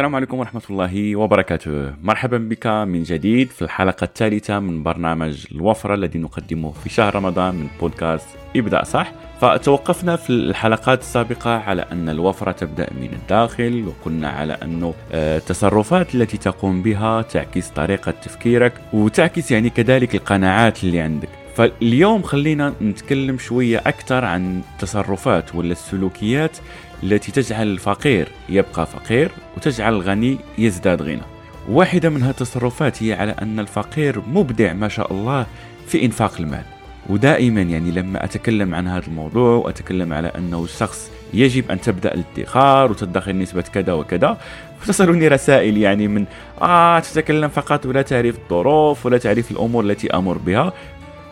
السلام عليكم ورحمة الله وبركاته. مرحبا بك من جديد في الحلقة الثالثة من برنامج الوفرة الذي نقدمه في شهر رمضان من بودكاست ابدأ صح. فتوقفنا في الحلقات السابقة على أن الوفرة تبدأ من الداخل وقلنا على آه، التصرفات التي تقوم بها تعكس طريقة تفكيرك وتعكس يعني كذلك القناعات اللي عندك. فاليوم خلينا نتكلم شوية أكثر عن التصرفات ولا السلوكيات التي تجعل الفقير يبقى فقير وتجعل الغني يزداد غنى. واحدة من هذه التصرفات هي على أن الفقير مبدع ما شاء الله في إنفاق المال. ودائما يعني لما أتكلم عن هذا الموضوع وأتكلم على أنه الشخص يجب أن تبدأ الادخار وتدخر نسبة كذا وكذا تصلني رسائل يعني من آه تتكلم فقط ولا تعرف الظروف ولا تعرف الأمور التي أمر بها.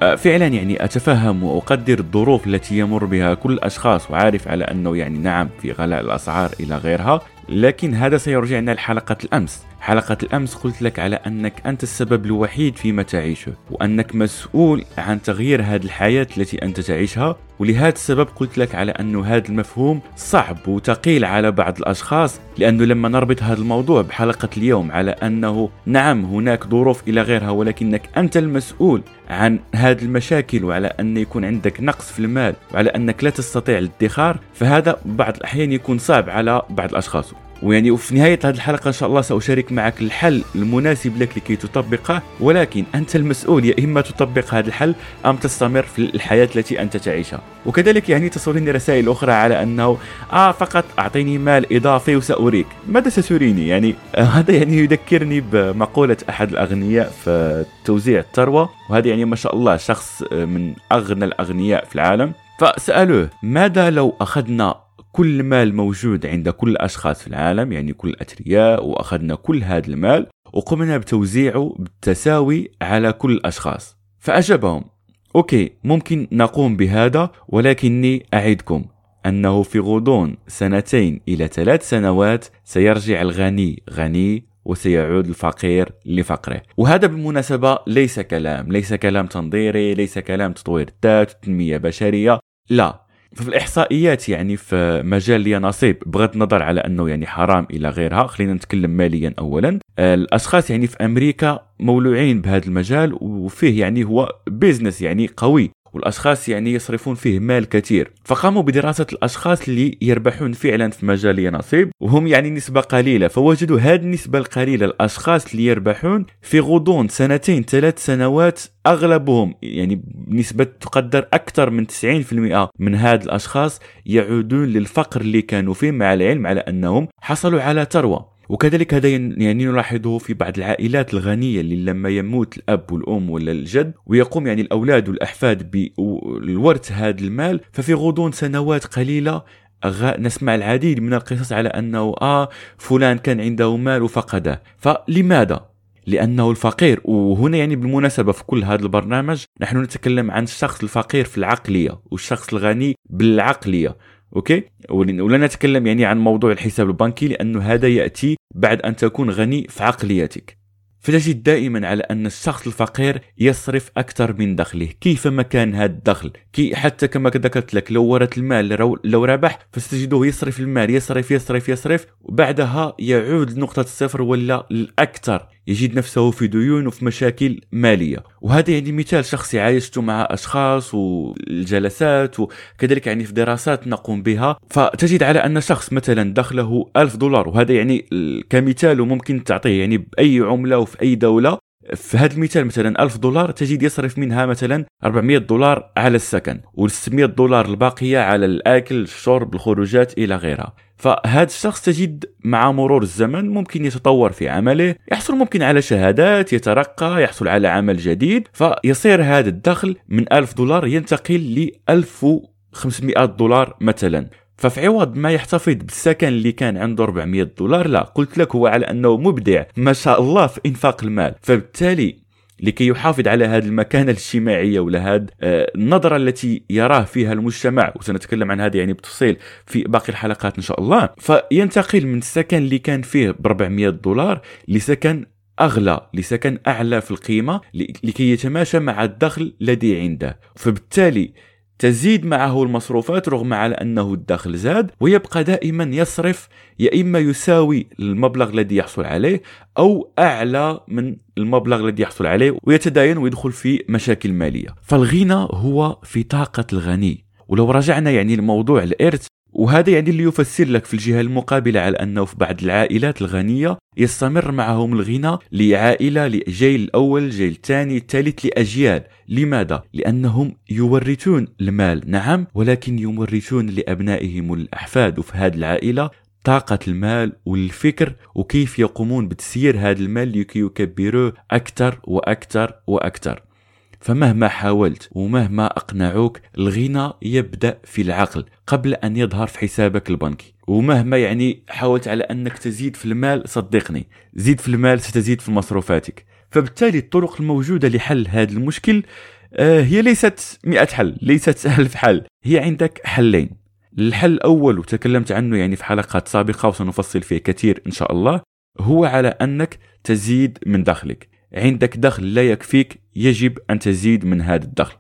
فعلا يعني أتفهم وأقدر الظروف التي يمر بها كل الأشخاص وعارف على أنه يعني نعم في غلاء الأسعار إلى غيرها لكن هذا سيرجعنا لحلقة الأمس. حلقة الأمس قلت لك على أنك أنت السبب الوحيد فيما تعيشه وأنك مسؤول عن تغيير هذه الحياة التي أنت تعيشها ولهذا السبب قلت لك على أنه هذا المفهوم صعب وثقيل على بعض الأشخاص لأنه لما نربط هذا الموضوع بحلقة اليوم على أنه نعم هناك ظروف إلى غيرها ولكنك أنت المسؤول عن هذه المشاكل وعلى أن يكون عندك نقص في المال وعلى أنك لا تستطيع الادخار فهذا بعض الأحيان يكون صعب على بعض الأشخاص. ويعني وفي نهاية هذه الحلقة إن شاء الله سأشارك معك الحل المناسب لك لكي تطبقه ولكن أنت المسؤول يا إما تطبق هذا الحل أم تستمر في الحياة التي أنت تعيشها. وكذلك يعني تصلني رسائل أخرى على أنه آه فقط أعطيني مال إضافي وسأريك. ماذا ستريني؟ يعني آه هذا يعني يذكرني بمقولة أحد الأغنياء في توزيع الثروة وهذا يعني ما شاء الله شخص من أغنى الأغنياء في العالم. فسألوه ماذا لو أخذنا كل مال موجود عند كل الأشخاص في العالم يعني كل الأثرياء وأخذنا كل هذا المال وقمنا بتوزيعه بالتساوي على كل الأشخاص. فأجابهم أوكي ممكن نقوم بهذا ولكني أعدكم أنه في غضون سنتين إلى ثلاث سنوات سيرجع الغني غني وسيعود الفقير لفقره. وهذا بالمناسبة ليس كلام ليس كلام تنظيري ليس كلام تطوير الذات تنمية بشرية لا. ففي الإحصائيات يعني في مجال لي نصيب. بغض النظر على أنه يعني حرام إلى غيرها خلينا نتكلم ماليا اولا. الأشخاص يعني في أمريكا مولوعين بهذا المجال وفيه يعني هو بيزنس يعني قوي. والأشخاص يعني يصرفون فيه مال كثير. فقاموا بدراسة الأشخاص اللي يربحون فعلا في مجال نصيب وهم يعني نسبة قليلة. فوجدوا هذه النسبة القليلة الأشخاص اللي يربحون في غضون سنتين ثلاث سنوات أغلبهم يعني بنسبه تقدر أكثر من 90% من هاد الأشخاص يعودون للفقر اللي كانوا فيه مع العلم على أنهم حصلوا على ثروة. وكذلك هذا يعني نلاحظه في بعض العائلات الغنية اللي لما يموت الأب والأم ولا الجد ويقوم يعني الأولاد والأحفاد بالورث هذا المال ففي غضون سنوات قليلة نسمع العديد من القصص على أنه آه فلان كان عنده مال وفقده. فلماذا؟ لأنه الفقير. وهنا يعني بالمناسبة في كل هذا البرنامج نحن نتكلم عن الشخص الفقير في العقلية والشخص الغني بالعقلية. okay؟ ولا نتكلم يعني عن موضوع الحساب البنكي لأنه هذا يأتي بعد أن تكون غني في عقليتك. فتجد دائما على أن الشخص الفقير يصرف أكثر من دخله. كيفما كان هذا الدخل؟ حتى كما ذكرت لك لو ورث المال لو ربح فستجده يصرف المال. يصرف يصرف يصرف وبعدها يعود لنقطة الصفر ولا الأكثر. يجد نفسه في ديون وفي مشاكل مالية. وهذا يعني مثال شخصي عايشته مع أشخاص والجلسات وكذلك يعني في دراسات نقوم بها. فتجد على أن شخص مثلا دخله ألف دولار وهذا يعني كمثال وممكن تعطيه يعني بأي عملة وفي أي دولة. في هذا المثال مثلا 1000 دولار تجد يصرف منها مثلا 400 دولار على السكن و 600 دولار الباقية على الأكل الشرب الخروجات إلى غيرها. فهذا الشخص تجد مع مرور الزمن ممكن يتطور في عمله يحصل ممكن على شهادات يترقى يحصل على عمل جديد فيصير هذا الدخل من 1000 دولار ينتقل ل 1500 دولار مثلا. ففي عوض ما يحتفظ بالسكن اللي كان عنده 400 دولار لا قلت لك هو على أنه مبدع ما شاء الله في إنفاق المال. فبالتالي لكي يحافظ على هذه المكانة الاجتماعية ولا هذه آه، النظرة التي يراه فيها المجتمع وسنتكلم عن هذا يعني بتفصيل في باقي الحلقات إن شاء الله فينتقل من السكن اللي كان فيه ب 400 دولار لسكن أغلى لسكن أعلى في القيمة لكي يتماشى مع الدخل الذي عنده. فبالتالي تزيد معه المصروفات رغم على أنه الدخل زاد ويبقى دائما يصرف يا إما يساوي المبلغ الذي يحصل عليه أو أعلى من المبلغ الذي يحصل عليه ويتداين ويدخل في مشاكل مالية. فالغنى هو في طاقة الغني. ولو رجعنا يعني لموضوع الإرث وهذا يعني اللي يفسر لك في الجهة المقابلة على أنه في بعض العائلات الغنية يستمر معهم الغنى لعائلة لجيل الأول جيل الثاني الثالث لأجيال. لماذا؟ لأنهم يورثون المال نعم ولكن يورثون لأبنائهم الأحفاد. وفي هذه العائلة طاقة المال والفكر وكيف يقومون بتسيير هذا المال لكي يكبروه أكثر وأكثر وأكثر. فمهما حاولت ومهما أقنعوك الغنى يبدأ في العقل قبل أن يظهر في حسابك البنكي. ومهما يعني حاولت على أنك تزيد في المال صدقني زيد في المال ستزيد في مصروفاتك. فبالتالي الطرق الموجودة لحل هذا المشكل آه، هي ليست مئة حل ليست ألف حل هي عندك حلين. الحل الأول وتكلمت عنه يعني في حلقات سابقة وسنفصل فيه كثير إن شاء الله هو على أنك تزيد من دخلك. عندك دخل لا يكفيك يجب أن تزيد من هذا الدخل.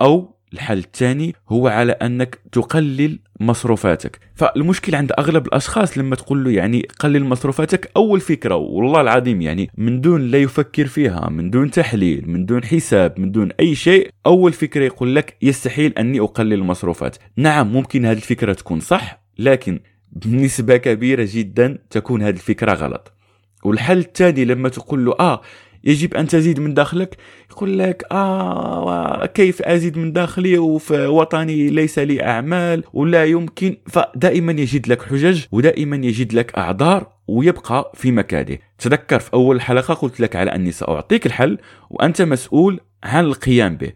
أو الحل الثاني هو على أنك تقلل مصروفاتك. فالمشكلة عند أغلب الأشخاص لما تقول له يعني قلل مصروفاتك أول فكرة والله العظيم يعني من دون لا يفكر فيها من دون تحليل من دون حساب من دون أي شيء أول فكرة يقول لك يستحيل أني أقلل المصروفات نعم ممكن هذه الفكرة تكون صح لكن بنسبة كبيرة جدا تكون هذه الفكرة غلط. والحل الثاني لما تقول له آه يجب أن تزيد من دخلك يقول لك آه كيف أزيد من دخلي وفي وطني ليس لي أعمال ولا يمكن؟ فدائما يجد لك حجج ودائما يجد لك أعذار ويبقى في مكانه. تذكر في أول حلقة قلت لك على أني سأعطيك الحل وأنت مسؤول عن القيام به.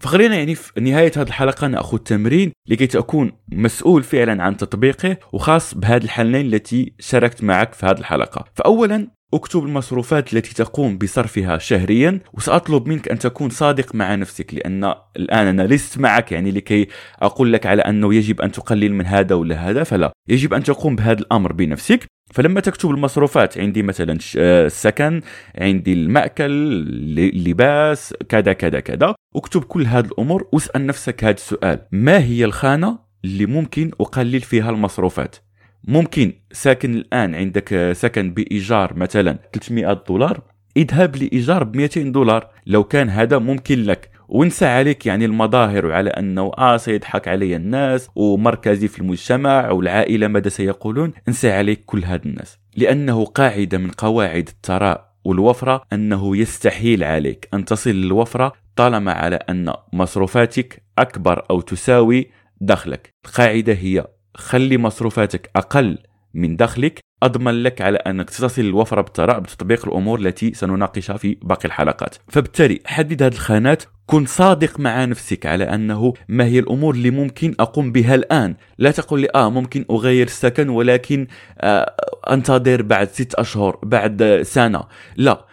فخلينا يعني في نهاية هذه الحلقة نأخذ تمرين لكي تكون مسؤول فعلا عن تطبيقه وخاص بهذه الحلين التي شاركت معك في هذه الحلقة. فأولا اكتب المصروفات التي تقوم بصرفها شهريا وسأطلب منك أن تكون صادق مع نفسك لأن الآن أنا لست معك يعني لكي أقول لك على أنه يجب أن تقلل من هذا ولا هذا فلا. يجب أن تقوم بهذا الأمر بنفسك. فلما تكتب المصروفات عندي مثلا السكن عندي المأكل اللباس كذا كذا كذا. اكتب كل هذه الأمور واسأل نفسك هذا السؤال. ما هي الخانة اللي ممكن أقلل فيها المصروفات؟ ممكن ساكن الآن عندك سكن بإيجار مثلا 300 دولار اذهب لإيجار ب 200 دولار. لو كان هذا ممكن لك. وانسى عليك يعني المظاهر وعلى أنه آه سيضحك علي الناس ومركزي في المجتمع والعائلة ماذا سيقولون؟ انسى عليك كل هذا الناس. لأنه قاعدة من قواعد الثراء والوفرة أنه يستحيل عليك أن تصل للوفرة طالما على أن مصروفاتك أكبر أو تساوي دخلك. القاعدة هي خلي مصروفاتك أقل من دخلك. أضمن لك على أنك تصل الوفرة بالثراء بتطبيق الأمور التي سنناقشها في باقي الحلقات. فبالتالي حدد هذه الخانات. كن صادق مع نفسك على أنه ما هي الأمور اللي ممكن أقوم بها الآن. لا تقول لي آه ممكن أغير السكن ولكن آه أنتظر بعد ست أشهر بعد سنة. لا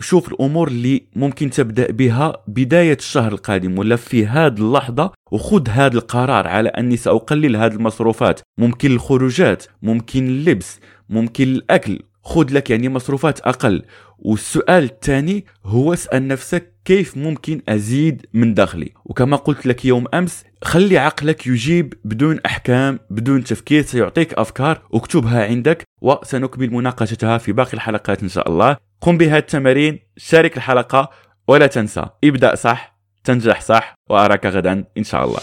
شوف الأمور اللي ممكن تبدأ بها بداية الشهر القادم ولا في هذه اللحظة وخذ هذا القرار على أني سأقلل هذه المصروفات. ممكن الخروجات ممكن اللبس ممكن الأكل. خذ لك يعني مصروفات أقل. والسؤال الثاني هو اسأل نفسك كيف ممكن أزيد من دخلي؟ وكما قلت لك يوم أمس خلي عقلك يجيب بدون أحكام بدون تفكير سيعطيك أفكار اكتبها عندك وسنكمل مناقشتها في باقي الحلقات إن شاء الله. قم بهذه التمارين شارك الحلقة ولا تنسى ابدأ صح تنجح صح وأراك غدا إن شاء الله.